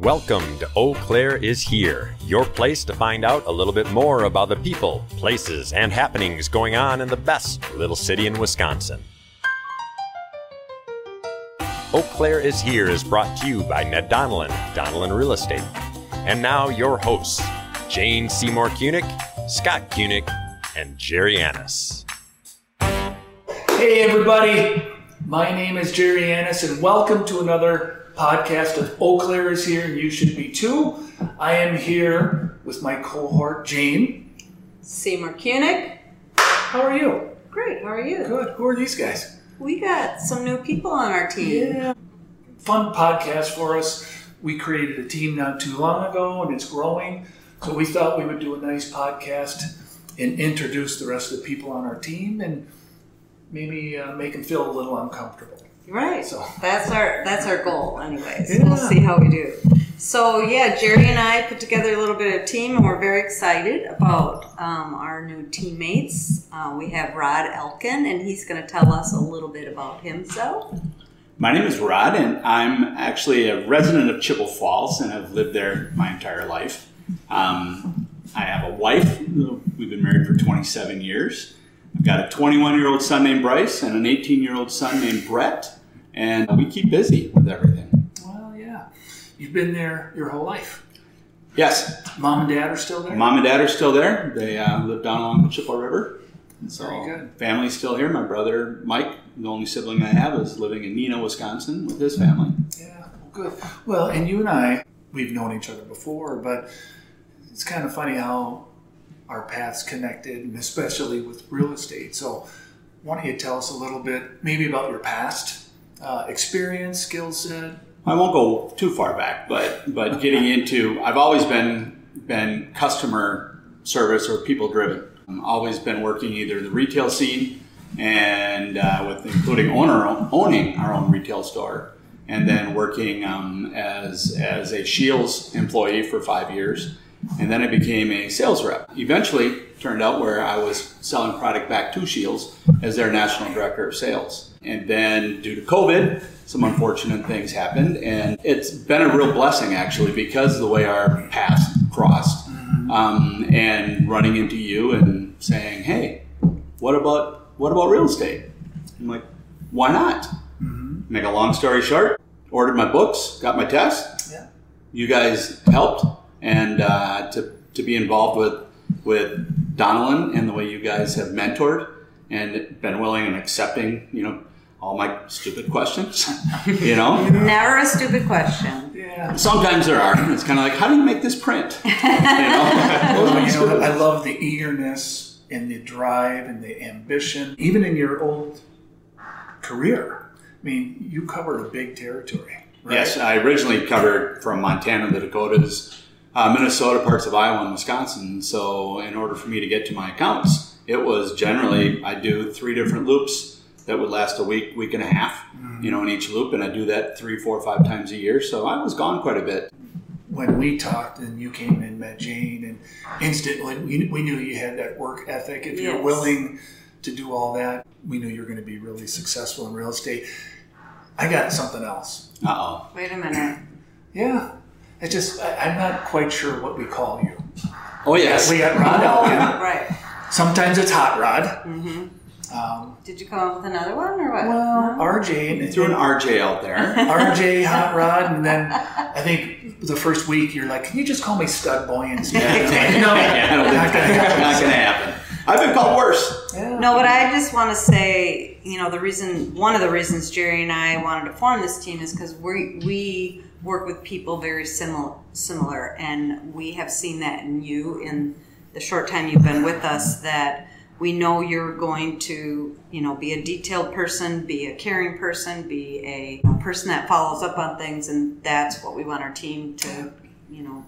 Welcome to Eau Claire is Here, your place to find out a little bit more about the people, places, and happenings going on in the best little city in Wisconsin. Eau Claire is Here is brought to you by Ned Donnellan, Donnellan Real Estate. And now your hosts, Jane Seymour Kunick, Scott Kunick, and Jerry Annis. Hey, everybody. My name is Jerry Annis, and welcome to another podcast of Eau Claire is here, and you should be too. I am here with my cohort, Jane. Seymour Kunick. How are you? Great, how are you? Good. Who are these guys? We got some new people on our team. Yeah. Fun podcast for us. We created a team not too long ago, and it's growing. So we thought we would do a nice podcast and introduce the rest of the people on our team and maybe uh, make them feel a little uncomfortable. Right. So- that's our that's our goal anyways. Yeah. We'll see how we do. So yeah, Jerry and I put together a little bit of a team and we're very excited about um, our new teammates. Uh, we have Rod Elkin and he's gonna tell us a little bit about himself. My name is Rod, and I'm actually a resident of Chippewa Falls, and I've lived there my entire life. Um, I have a wife. We've been married for 27 years. I've got a 21 year old son named Bryce and an 18 year old son named Brett, and we keep busy with everything. Well, yeah. You've been there your whole life. Yes, Mom and dad are still there? mom and dad are still there. They uh, live down along the Chippewa River. And so Very good. family's still here. My brother Mike, the only sibling I have, is living in Neenah, Wisconsin with his family. Yeah, well, good. Well, and you and I, we've known each other before, but it's kind of funny how our paths connected, and especially with real estate. So, why don't you tell us a little bit, maybe about your past uh, experience, skill set? I won't go too far back, but but getting into, I've always been been customer service or people driven. I've always been working either the retail scene and uh, with including owner owning our own retail store, and then working um, as as a Shields employee for five years, and then I became a sales rep. Eventually, turned out where I was selling product back to Shields as their national director of sales. And then due to COVID, some unfortunate things happened, and it's been a real blessing actually because of the way our paths crossed, um, and running into you and saying, "Hey, what about what about real estate?" I'm like, "Why not?" Make a long story short, ordered my books, got my test. Yeah. You guys helped, and uh, to to be involved with with Donnellan and the way you guys have mentored and been willing and accepting, you know, all my stupid questions. you know, Never a stupid question. Yeah. sometimes there are. It's kind of like, how do you make this print? You know, Well, you know, I love the eagerness and the drive and the ambition, even in your old career. I mean, you covered a big territory. Right? Yes, I originally covered from Montana, the Dakotas, uh, Minnesota, parts of Iowa, and Wisconsin. So, in order for me to get to my accounts, it was generally I do three different loops that would last a week, week and a half, you know, in each loop, and I do that three, four, five times a year. So I was gone quite a bit. when we talked and you came and met Jane and instantly we, we knew you had that work ethic. If you're willing to do all that, we knew you're going to be really successful in real estate. I got something else. Uh oh. Wait a minute. Yeah. It's just, I, I'm not quite sure what we call you. Oh yes. We got Rod Oh, Elkin. right. Sometimes it's Hot Rod. hmm Um, Did you come up with another one or what? well, No? RJ. And, Threw an RJ out there. RJ Hot Rod, and then I think the first week you're like, "Can you just call me Stud Boy instead?" It's like, no, Yeah, I don't think not gonna happen. not gonna happen. I've been called worse. Yeah. No, but I just want to say, you know, the reason, one of the reasons Jerry and I wanted to form this team is because we we work with people very similar, similar, and we have seen that in you in the short time you've been with us. That we know you're going to, you know, be a detailed person, be a caring person, be a person that follows up on things, and that's what we want our team to, you know,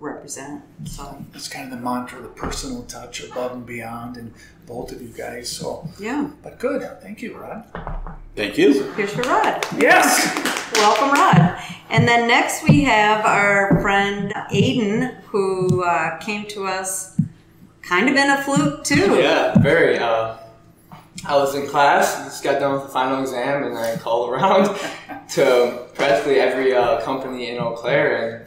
represent. So That's kind of the mantra, the personal touch above and beyond, and both of you guys. So, yeah, but good. Thank you, Rod. Thank you. here's for Rod. Yes. Welcome, Rod. And then next we have our friend Aiden, who uh, came to us kind of in a fluke too. Yeah, very. Uh, I was in class, just got done with the final exam, and I called around to practically every uh, company in Eau Claire, and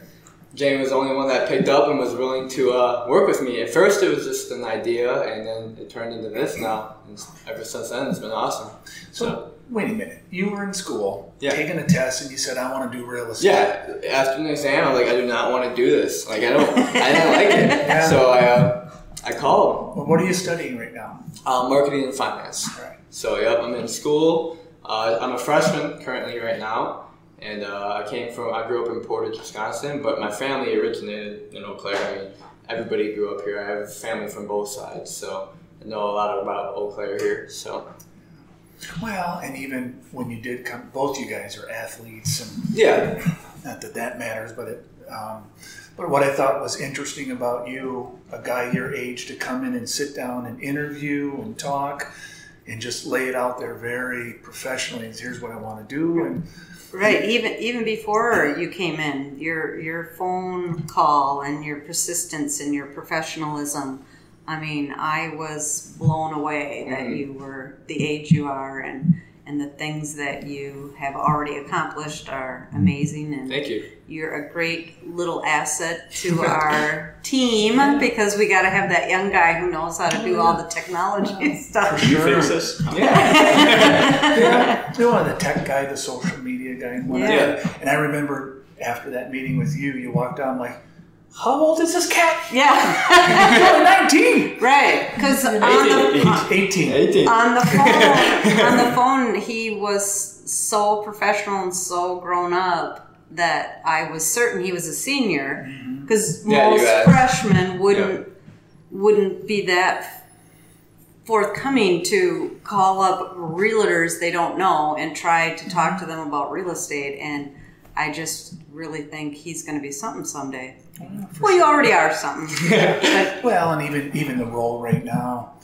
Jane was the only one that picked up and was willing to uh, work with me. At first, it was just an idea, and then it turned into this now. And ever since then, it's been awesome. So, wait a minute. You were in school, Yeah. taking a test, and you said, I want to do real estate. Yeah, after an exam, I was like, I do not want to do this. Like, I don't, I didn't like it. Yeah. So I, uh, I called Well, what are you studying right now? uh, marketing and finance. All right. So yep, I'm in school. Uh, I'm a freshman currently right now, and uh, I came from. I grew up in Portage, Wisconsin, but my family originated in Eau Claire. I mean, everybody grew up here. I have family from both sides, so I know a lot about Eau Claire here. So Well, and even when you did come, both you guys are athletes, and yeah, not that that matters, but it. Um, but what I thought was interesting about you, a guy your age, to come in and sit down and interview and talk, and just lay it out there very professionally. Here's what I want to do, and Right, even even before you came in, your your phone call and your persistence and your professionalism. I mean, I was blown away that Mhm. you were the age you are and and the things that you have already accomplished are mm-hmm. amazing and thank you. you're a great little asset to our team because we got to have that young guy who knows how to do all the technology stuff. You fix this? Yeah. you know, the tech guy, the social media guy, and whatnot. Yeah. And I remember after that meeting with you, you walked down like, "How old is this cat? Yeah, He's only 19, right. Because on the 18." 18. on the phone, on the phone, he was so professional and so grown up that I was certain he was a senior mm-hmm. because Yeah, most freshmen wouldn't wouldn't be that forthcoming to call up realtors they don't know and try to talk mm-hmm. to them about real estate and I just really think he's going to be something someday. Well, you already are something. but Well, and even even the role right now,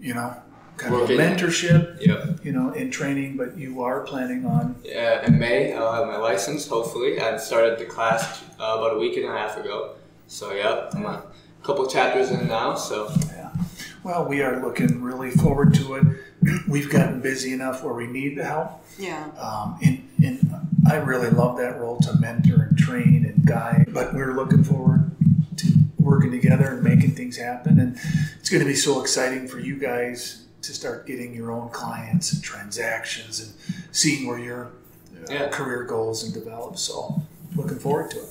you know, kind of Working. mentorship, Yep. you know, in training, but you are planning on. Yeah, in May, I'll have my license. Hopefully, I started the class uh, about a week and a half ago. So yeah, I'm a couple chapters in now. So Yeah. Well, we are looking really forward to it. We've gotten busy enough where we need the help. yeah. Um, and, and I really love that role to mentor and train and guide. But we're looking forward to working together and making things happen. And it's going to be so exciting for you guys to start getting your own clients and transactions and seeing where your uh, Yeah. career goes and develops. So looking forward to it.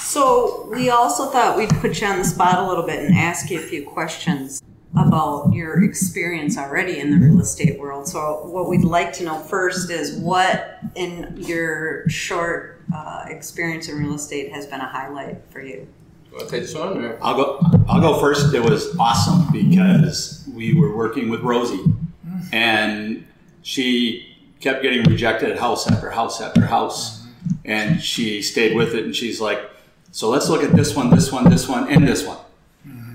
So we also thought we'd put you on the spot a little bit and ask you a few questions about your experience already in the real estate world. So what we'd like to know first is what in your short uh, experience in real estate has been a highlight for you. you want to take this one? Or? I'll go. I'll go first. It was awesome because we were working with Rosie, and she kept getting rejected house after house after house, and she stayed with it. And she's like, "So let's look at this one, this one, this one, and this one."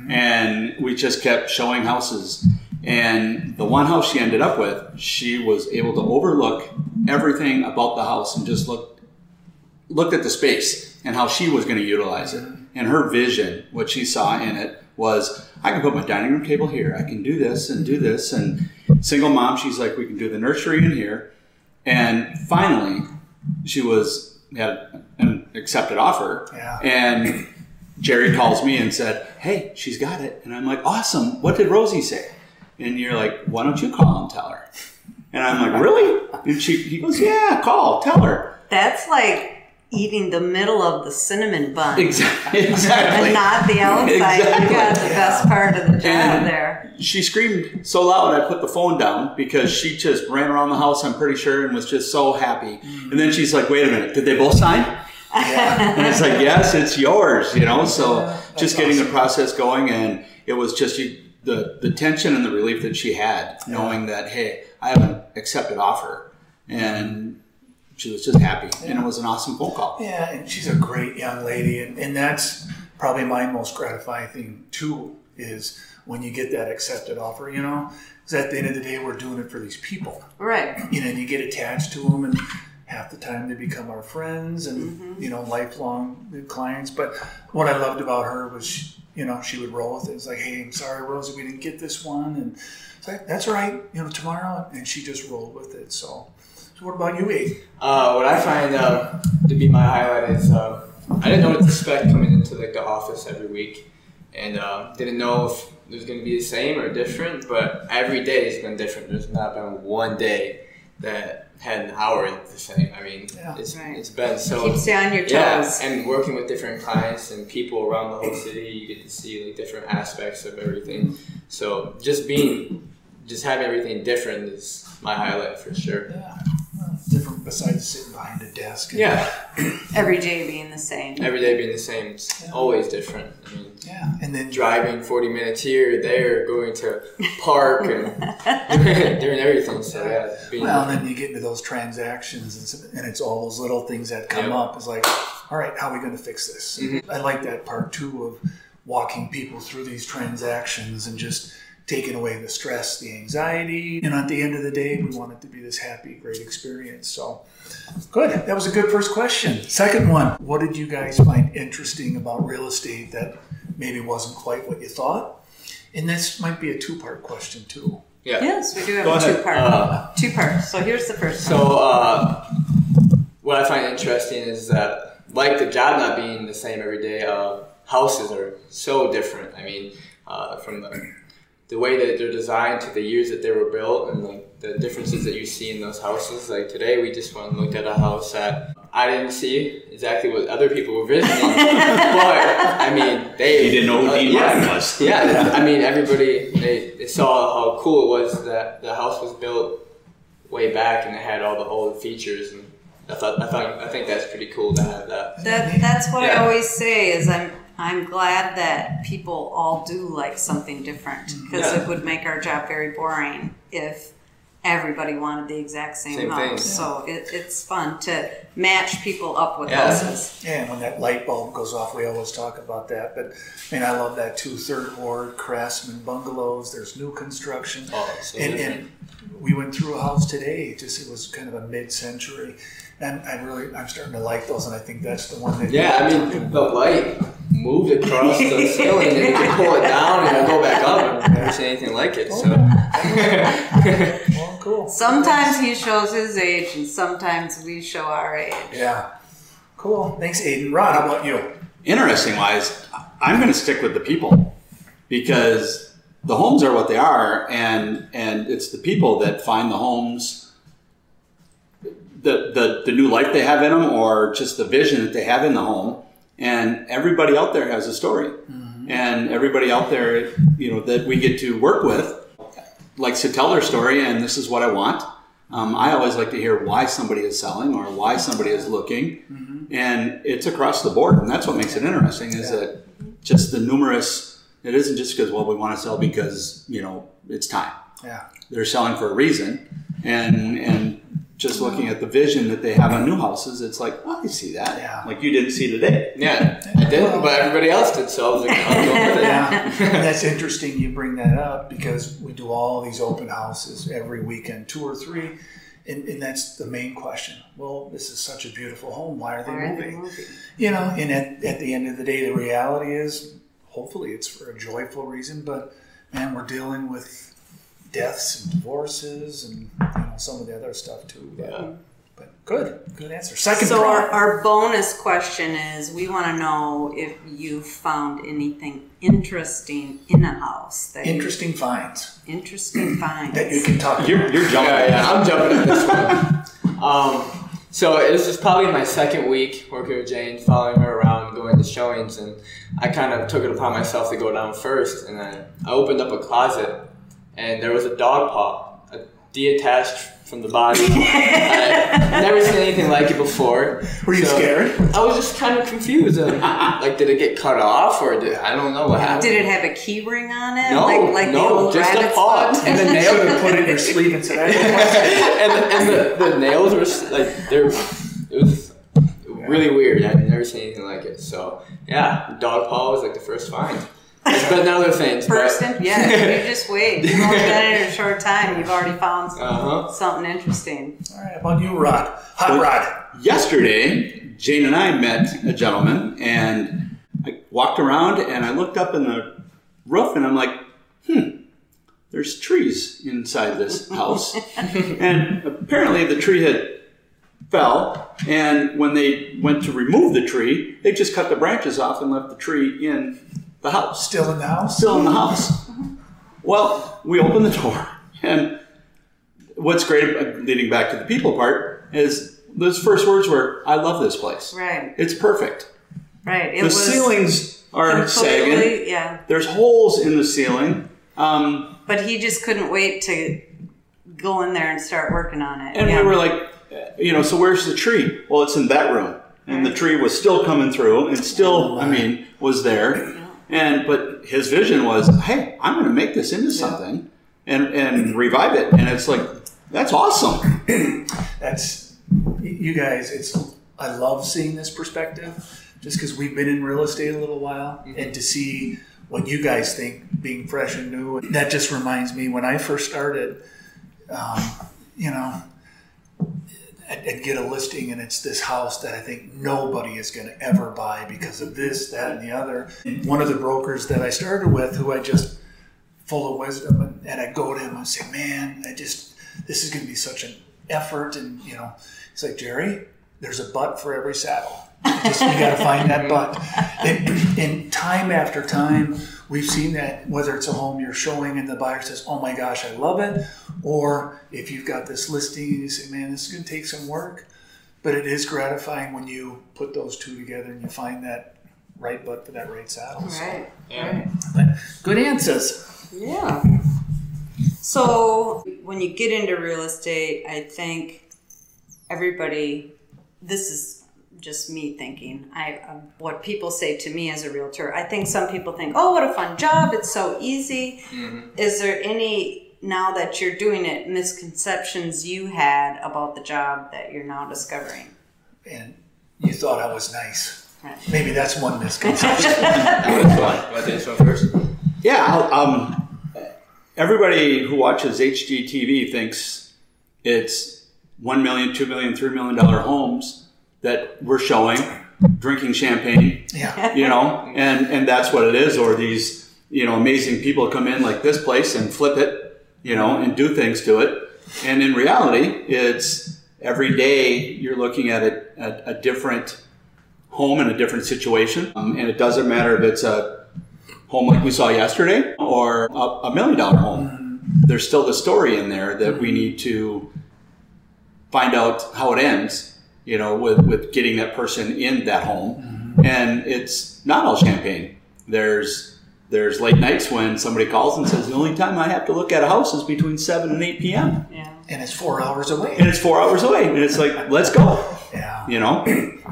And we just kept showing houses. And the one house she ended up with, she was able to overlook everything about the house and just look looked at the space and how she was going to utilize it. Mm-hmm. And her vision, what she saw in it, was I can put my dining room table here. I can do this and do this. Mm-hmm. And single mom, she's like, we can do the nursery in here. And finally, she was had an accepted offer. Yeah. And Jerry calls me and said, Hey, she's got it. And I'm like, Awesome. What did Rosie say? And you're like, Why don't you call and tell her? And I'm like, Really? And she, he goes, Yeah, call, tell her. That's like eating the middle of the cinnamon bun Exactly. exactly. and not the outside. Exactly. You got the best part of the job And- there. She screamed so loud I put the phone down because she just ran around the house, I'm pretty sure, and was just so happy. Mm. And then she's like, Wait a minute, did they both sign? And it's like, Yes, it's yours, you know? So that's just getting the process going, and it was just you, the, the tension and the relief that she had, knowing that, hey, I have an accepted offer. And she was just happy, and it was an awesome phone call. Yeah, and she's a great young lady, and, and that's probably my most gratifying thing too. Is when you get that accepted offer, you know, because at the end of the day, we're doing it for these people, Right. you know, and you get attached to them, and half the time they become our friends and mm-hmm. you know lifelong clients. But what I loved about her was, she, you know, she would roll with it. It's like, hey, I'm sorry, Rosie, we didn't get this one, and that, that's right, you know, tomorrow, and she just rolled with it. So, so what about you, Abe? Uh, what I find uh, to be my highlight is uh, I didn't know what to expect coming into like the office every week, and uh, didn't know if it was going to be the same or different. But every day has been different. There's not been one day that had an hour the same. I mean, Yeah. it's Right. it's been so Keeps you on your toes. yeah, and working with different clients and people around the whole city, you get to see like different aspects of everything. So just being, just having everything different is my highlight for sure. Yeah, well, different besides sitting behind a desk. and- Yeah, Every day being the same. every day being the same, it's Yeah. always different. I mean, yeah, and then driving forty minutes here, there, going to park and doing, doing everything. So yeah, being Well, then you get into those transactions, and it's, and it's all those little things that come Yep. up. It's like, all right, how are we going to fix this? Mm-hmm. I like that part too of walking people through these transactions and just taking away the stress, the anxiety. And at the end of the day, we want it to be this happy, great experience. So, good. That was a good first question. Second one, what did you guys find interesting about real estate that maybe wasn't quite what you thought? And this might be a two part question too. yeah. Yes, we do have Go a two part. Uh, two parts. So here's the first So, one. uh, what I find interesting is that, like the job not being the same every day, uh, houses are so different. I mean, uh, from the, the way that they're designed to the years that they were built and like the differences that you see in those houses. Like today, we just went and looked at a house that I didn't see exactly what other people were visiting, but I mean, they You didn't know who uh, Dean yeah. Martin was. Yeah, I mean, everybody they, they saw how cool it was that the house was built way back and it had all the old features, and I thought I thought I think that's pretty cool to have that. That, that's what I always say is I'm I'm glad that people all do like something different because Yeah. it would make our job very boring if everybody wanted the exact same, Same house. thing. So it, it's fun to match people up with Yeah. houses. Yeah, and when that light bulb goes off, we always talk about that. But I mean, I love that two third Third ward, Craftsman bungalows. There's new construction, Oh, so and, and we went through a house today. Just it was kind of a mid-century, and I really I'm starting to like those, and I think that's the one that Yeah, I mean the light moved across the ceiling and you can pull it down and it'll go back up. I've never seen anything like it. So well, oh. cool. Sometimes he shows his age and sometimes we show our age. Yeah, cool. Thanks, Aiden. Rod, how about you? Interesting wise, I'm going to stick with the people because the homes are what they are, and and it's the people that find the homes, the the, the new life they have in them, or just the vision that they have in the home. And everybody out there has a story, mm-hmm. and everybody out there, you know, that we get to work with, likes to tell their story, and this is what I want. Um, I always like to hear why somebody is selling or why somebody is looking, and it's across the board, and that's what makes it interesting. Is that just the numerous? It isn't just because well we want to sell because you know it's time. Yeah, They're selling for a reason, and and just looking at the vision that they have on new houses, it's like oh, I see that. Yeah. Like you didn't see today. yeah, I didn't, but everybody else did. So I was like, I'll go with it. yeah. and that's interesting you bring that up because we do all these open houses every weekend, two or three. And, and that's the main question. Well, this is such a beautiful home. Why are they Why are they moving? moving? You know, and at, at the end of the day, the reality is hopefully it's for a joyful reason, but man, we're dealing with deaths and divorces and you know, some of the other stuff too. But, Yeah. but good, good answer. Second So our, our bonus question is we want to know if you found anything interesting in a house that you- interesting finds interesting finds. that you can talk You're, you're jumping. Yeah, yeah, I'm jumping at this one. Um, so this is probably my second week working with Jane, following her around, going to showings, and I kind of took it upon myself to go down first, and then I opened up a closet, and there was a dog paw, a detached from the body. I've never seen anything like it before. Were you So scared? I was just kind of confused. and, like, did it get cut off, or did I don't know what happened? Did it have a key ring on it? No, like like the no, old just a paw, spot? and the You nail should put it in your sleeve and said, and the, and the, the nails were like they're it was really weird. I've never seen anything like it. So yeah, dog paw was like the first find. There's been other things. First, but, in, yeah, you just wait. You've only done it in a short time. You've already found Uh-huh. something interesting. All right, how about you, Rod? Hot Rod. Yesterday, Jane and I met a gentleman, and I walked around and I looked up in the roof, and I'm like, hmm, there's trees inside this house, and apparently the tree had fell. And when they went to remove the tree, they just cut the branches off and left the tree in the house, Still in the house? still in the house. Well, we opened the door, and what's great, uh, leading back to the people part, is those first words were, "I love this place. Right. It's perfect." Right. It the was ceilings are sagging. Yeah. There's holes in the ceiling. Um, But he just couldn't wait to go in there and start working on it. and yeah. we were like, uh, you know, so where's the tree? Well, it's in that room. And the tree was still coming through and still, I mean, was there. And, but his vision was, hey, I'm going to make this into something and, and revive it. And it's like, that's awesome. That's you guys. It's I love seeing this perspective, just because we've been in real estate a little while, and to see what you guys think, being fresh and new. That just reminds me when I first started. Um, you know, I'd, I'd get a listing, and it's this house that I think nobody is going to ever buy because of this, that, and the other. And one of the brokers that I started with, who I just full of wisdom, and, and I go to him and say, "Man, I just this is going to be such an effort." And you know, he's like, "Jerry, there's a butt for every saddle. You got to find that butt." And, and time after time, we've seen that whether it's a home you're showing and the buyer says, "Oh my gosh, I love it," or if you've got this listing and you say, "Man, this is going to take some work," but it is gratifying when you put those two together and you find that right butt for that right saddle. So, Right. Yeah. Right. good answers. Yeah. So when you get into real estate, I think everybody. This is just me thinking. I um, what people say to me as a realtor. I think some people think, "Oh, what a fun job! It's so easy." Is there any now that you're doing it misconceptions you had about the job that you're now discovering? And you thought I was nice. Right. Maybe that's one misconception. Want to take this one first? Yeah, I'll- um, everybody who watches HGTV thinks it's one million, two million, three million dollar homes that we're showing, drinking champagne, yeah. you know, and and that's what it is. Or these, you know, amazing people come in like this place and flip it, you know, and do things to it. And in reality, it's every day you're looking at a, a, a different home in a different situation, um, and it doesn't matter if it's a home like we saw yesterday or a, a million dollar home. There's still the story in there that we need to find out how it ends, you know, with, with getting that person in that home. Mm-hmm. And it's not all champagne. There's there's late nights when somebody calls and says the only time I have to look at a house is between seven and eight p.m. Yeah. And it's four hours away. and it's four hours away, and it's like let's go, Yeah. you know.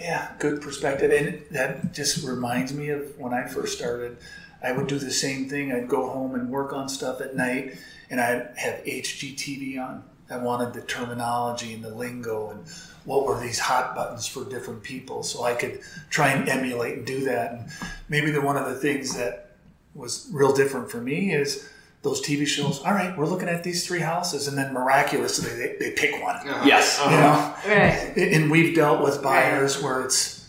Yeah, good perspective. And that just reminds me of when I first started. I would do the same thing. I'd go home and work on stuff at night, and I'd have HGTV on. I wanted the terminology and the lingo and what were these hot buttons for different people, so I could try and emulate and do that. And maybe the one of the things that was real different for me is those TV shows. All right, we're looking at these three houses, and then miraculously they, they pick one. Uh-huh. Yes. You uh-huh. know, Right. and we've dealt with buyers where it's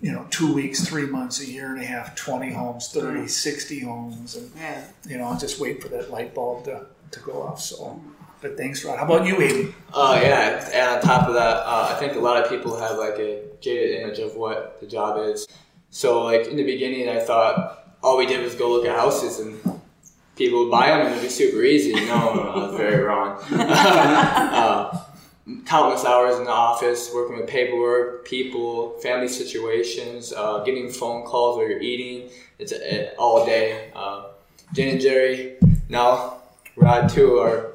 you know two weeks three months a year and a half 20 homes 30 mm. 60 homes and Right. you know I'll just wait for that light bulb to, to go off so but thanks rod how about you Aiden? Uh, yeah, and on top of that, uh, I think a lot of people have like a jaded image of what the job is. So, like in the beginning, I thought all we did was go look at houses and people would buy them and it'd be super easy. No, no, no, very wrong. uh, countless hours in the office working with paperwork, people, family situations, uh, getting phone calls while you're eating. It's uh, all day. Uh, and Jerry, now Rod too, are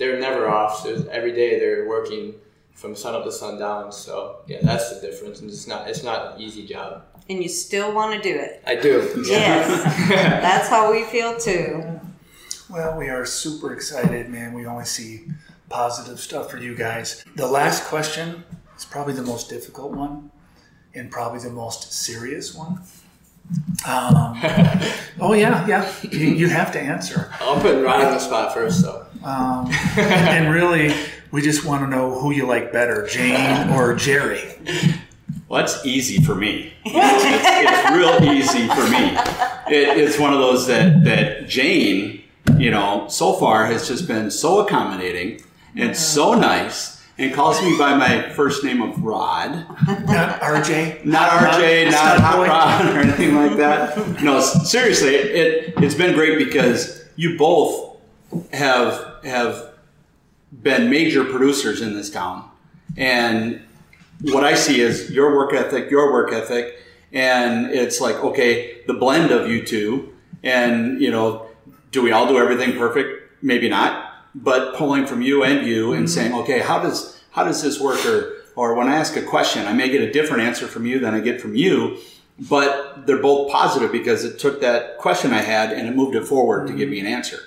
they're never off. So every day they're working from sun up to sundown. So yeah, that's the difference. And it's not it's not an easy job. And you still want to do it. I do. Yes. That's how we feel too. well we are super excited man we only see positive stuff for you guys the last question is probably the most difficult one and probably the most serious one um, oh yeah yeah you, you have to answer I'll put Rod on the spot first though. Um, and really, we just want to know who you like better, Jane or Jerry. Well, that's easy for me. it's, it's real easy for me. It, it's one of those that, that Jane you know, so far has just been so accommodating and so nice and calls me by my first name of Rod. Not RJ. Not RJ, not Stud Hot Rod or anything like that. No, seriously, it, it's been great because you both have have been major producers in this town. And what I see is your work ethic, your work ethic, and it's like, okay, the blend of you two, and you know, do we all do everything perfect? Maybe not, but pulling from you and you and mm-hmm. saying, okay, how does how does this work? Or or when I ask a question, I may get a different answer from you than I get from you, but they're both positive because it took that question I had and it moved it forward to give mm-hmm. me an answer.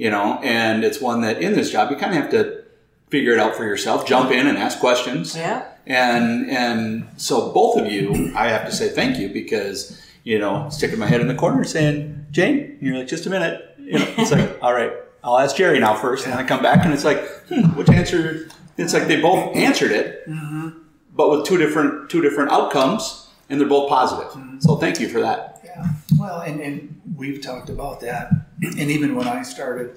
You know, and it's one that in this job you kind of have to figure it out for yourself, jump in and ask questions. Yeah. And and so both of you, I have to say thank you because you know sticking my head in the corner saying Jane, you're like just a minute. You know, it's like all right, I'll ask Jerry now first, and then I come back and it's like hmm, which answer? It's like they both answered it, but with two different two different outcomes, and they're both positive. So thank you for that. Yeah. Well, and, and we've talked about that. And even when I started,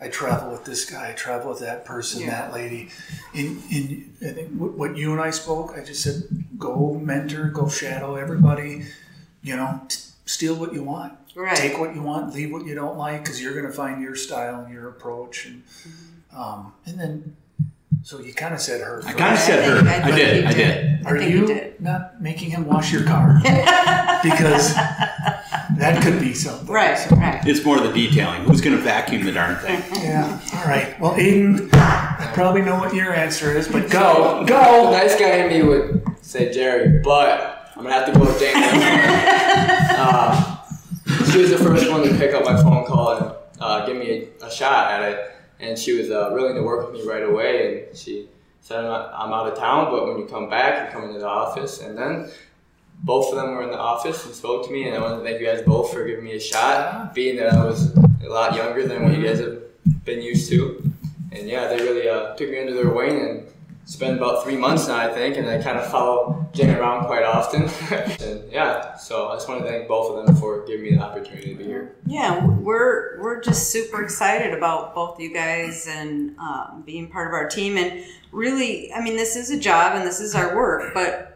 I travel with this guy, I travel with that person, Yeah. that lady. And, and I think what what you and I spoke, I just said, go mentor, go shadow everybody. You know, t- steal what you want. Right. Take what you want, leave what you don't like, because you're going to find your style and your approach. And, Mm-hmm. um, and then, so you kind of said her. I kind of said her. I think did. you I did. Are think you did. not making him wash your car? because that could be something. Right, So, right. It's more the detailing. Who's going to vacuum the darn thing? Yeah. All right. Well, Aiden, I probably know what your answer is, but go, go. The nice guy in me would say Jerry, but I'm gonna have to go with Jane. uh, she was the first one to pick up my phone call and uh, give me a, a shot at it, and she was uh, willing to work with me right away. And she said, I'm out of town, but when you come back, you come into the office." And then both of them were in the office and spoke to me, and I want to thank you guys both for giving me a shot, being that I was a lot younger than what you guys have been used to. And yeah, they really uh, took me under their wing and it's been about three months now, I think, and I kind of follow Jen around quite often. and yeah, so I just want to thank both of them for giving me the opportunity to be here. Yeah, we're we're just super excited about both you guys and um, being part of our team. And really, I mean, this is a job and this is our work, but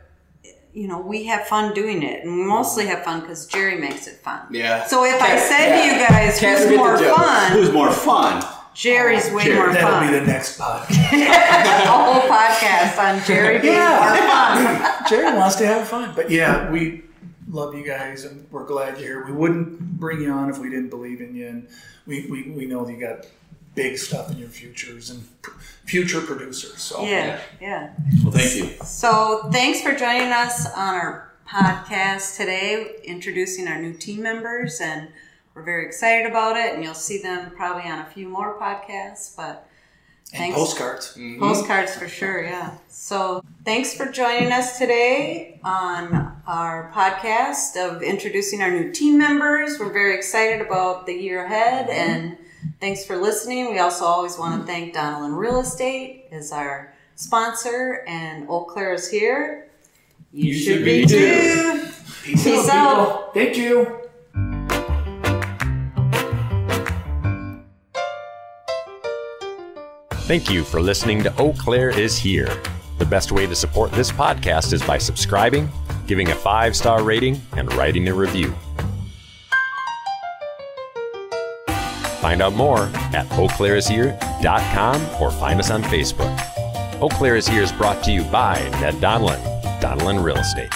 you know, we have fun doing it, and we mostly have fun because Jerry makes it fun. Yeah. So if I Can't- said to you guys, Can't who's more fun? Who's more fun? Jerry's way Jerry. more That'll fun. be the next podcast. a whole podcast on Jerry being more fun. Jerry wants to have fun, but yeah, we love you guys and we're glad you're here. We wouldn't bring you on if we didn't believe in you, and we we, we know you got big stuff in your futures and future producers. So Yeah, yeah. Well, thank you. So thanks for joining us on our podcast today, introducing our new team members, and we're very excited about it. And you'll see them probably on a few more podcasts, but and thanks. postcards. Mm-hmm. Postcards for sure, yeah. So thanks for joining us today on our podcast of introducing our new team members. We're very excited about the year ahead and thanks for listening. We also always want to thank Donnellan Real Estate as our sponsor and Eau Claire is here. You, should, be, too. Peace, Peace out. people. Thank you. Thank you for listening to Eau Claire is Here. The best way to support this podcast is by subscribing, giving a five star rating, and writing a review. Find out more at eauclairishere.com or find us on Facebook. Eau Claire is Here is brought to you by Ned Donnellan, Donnellan Real Estate.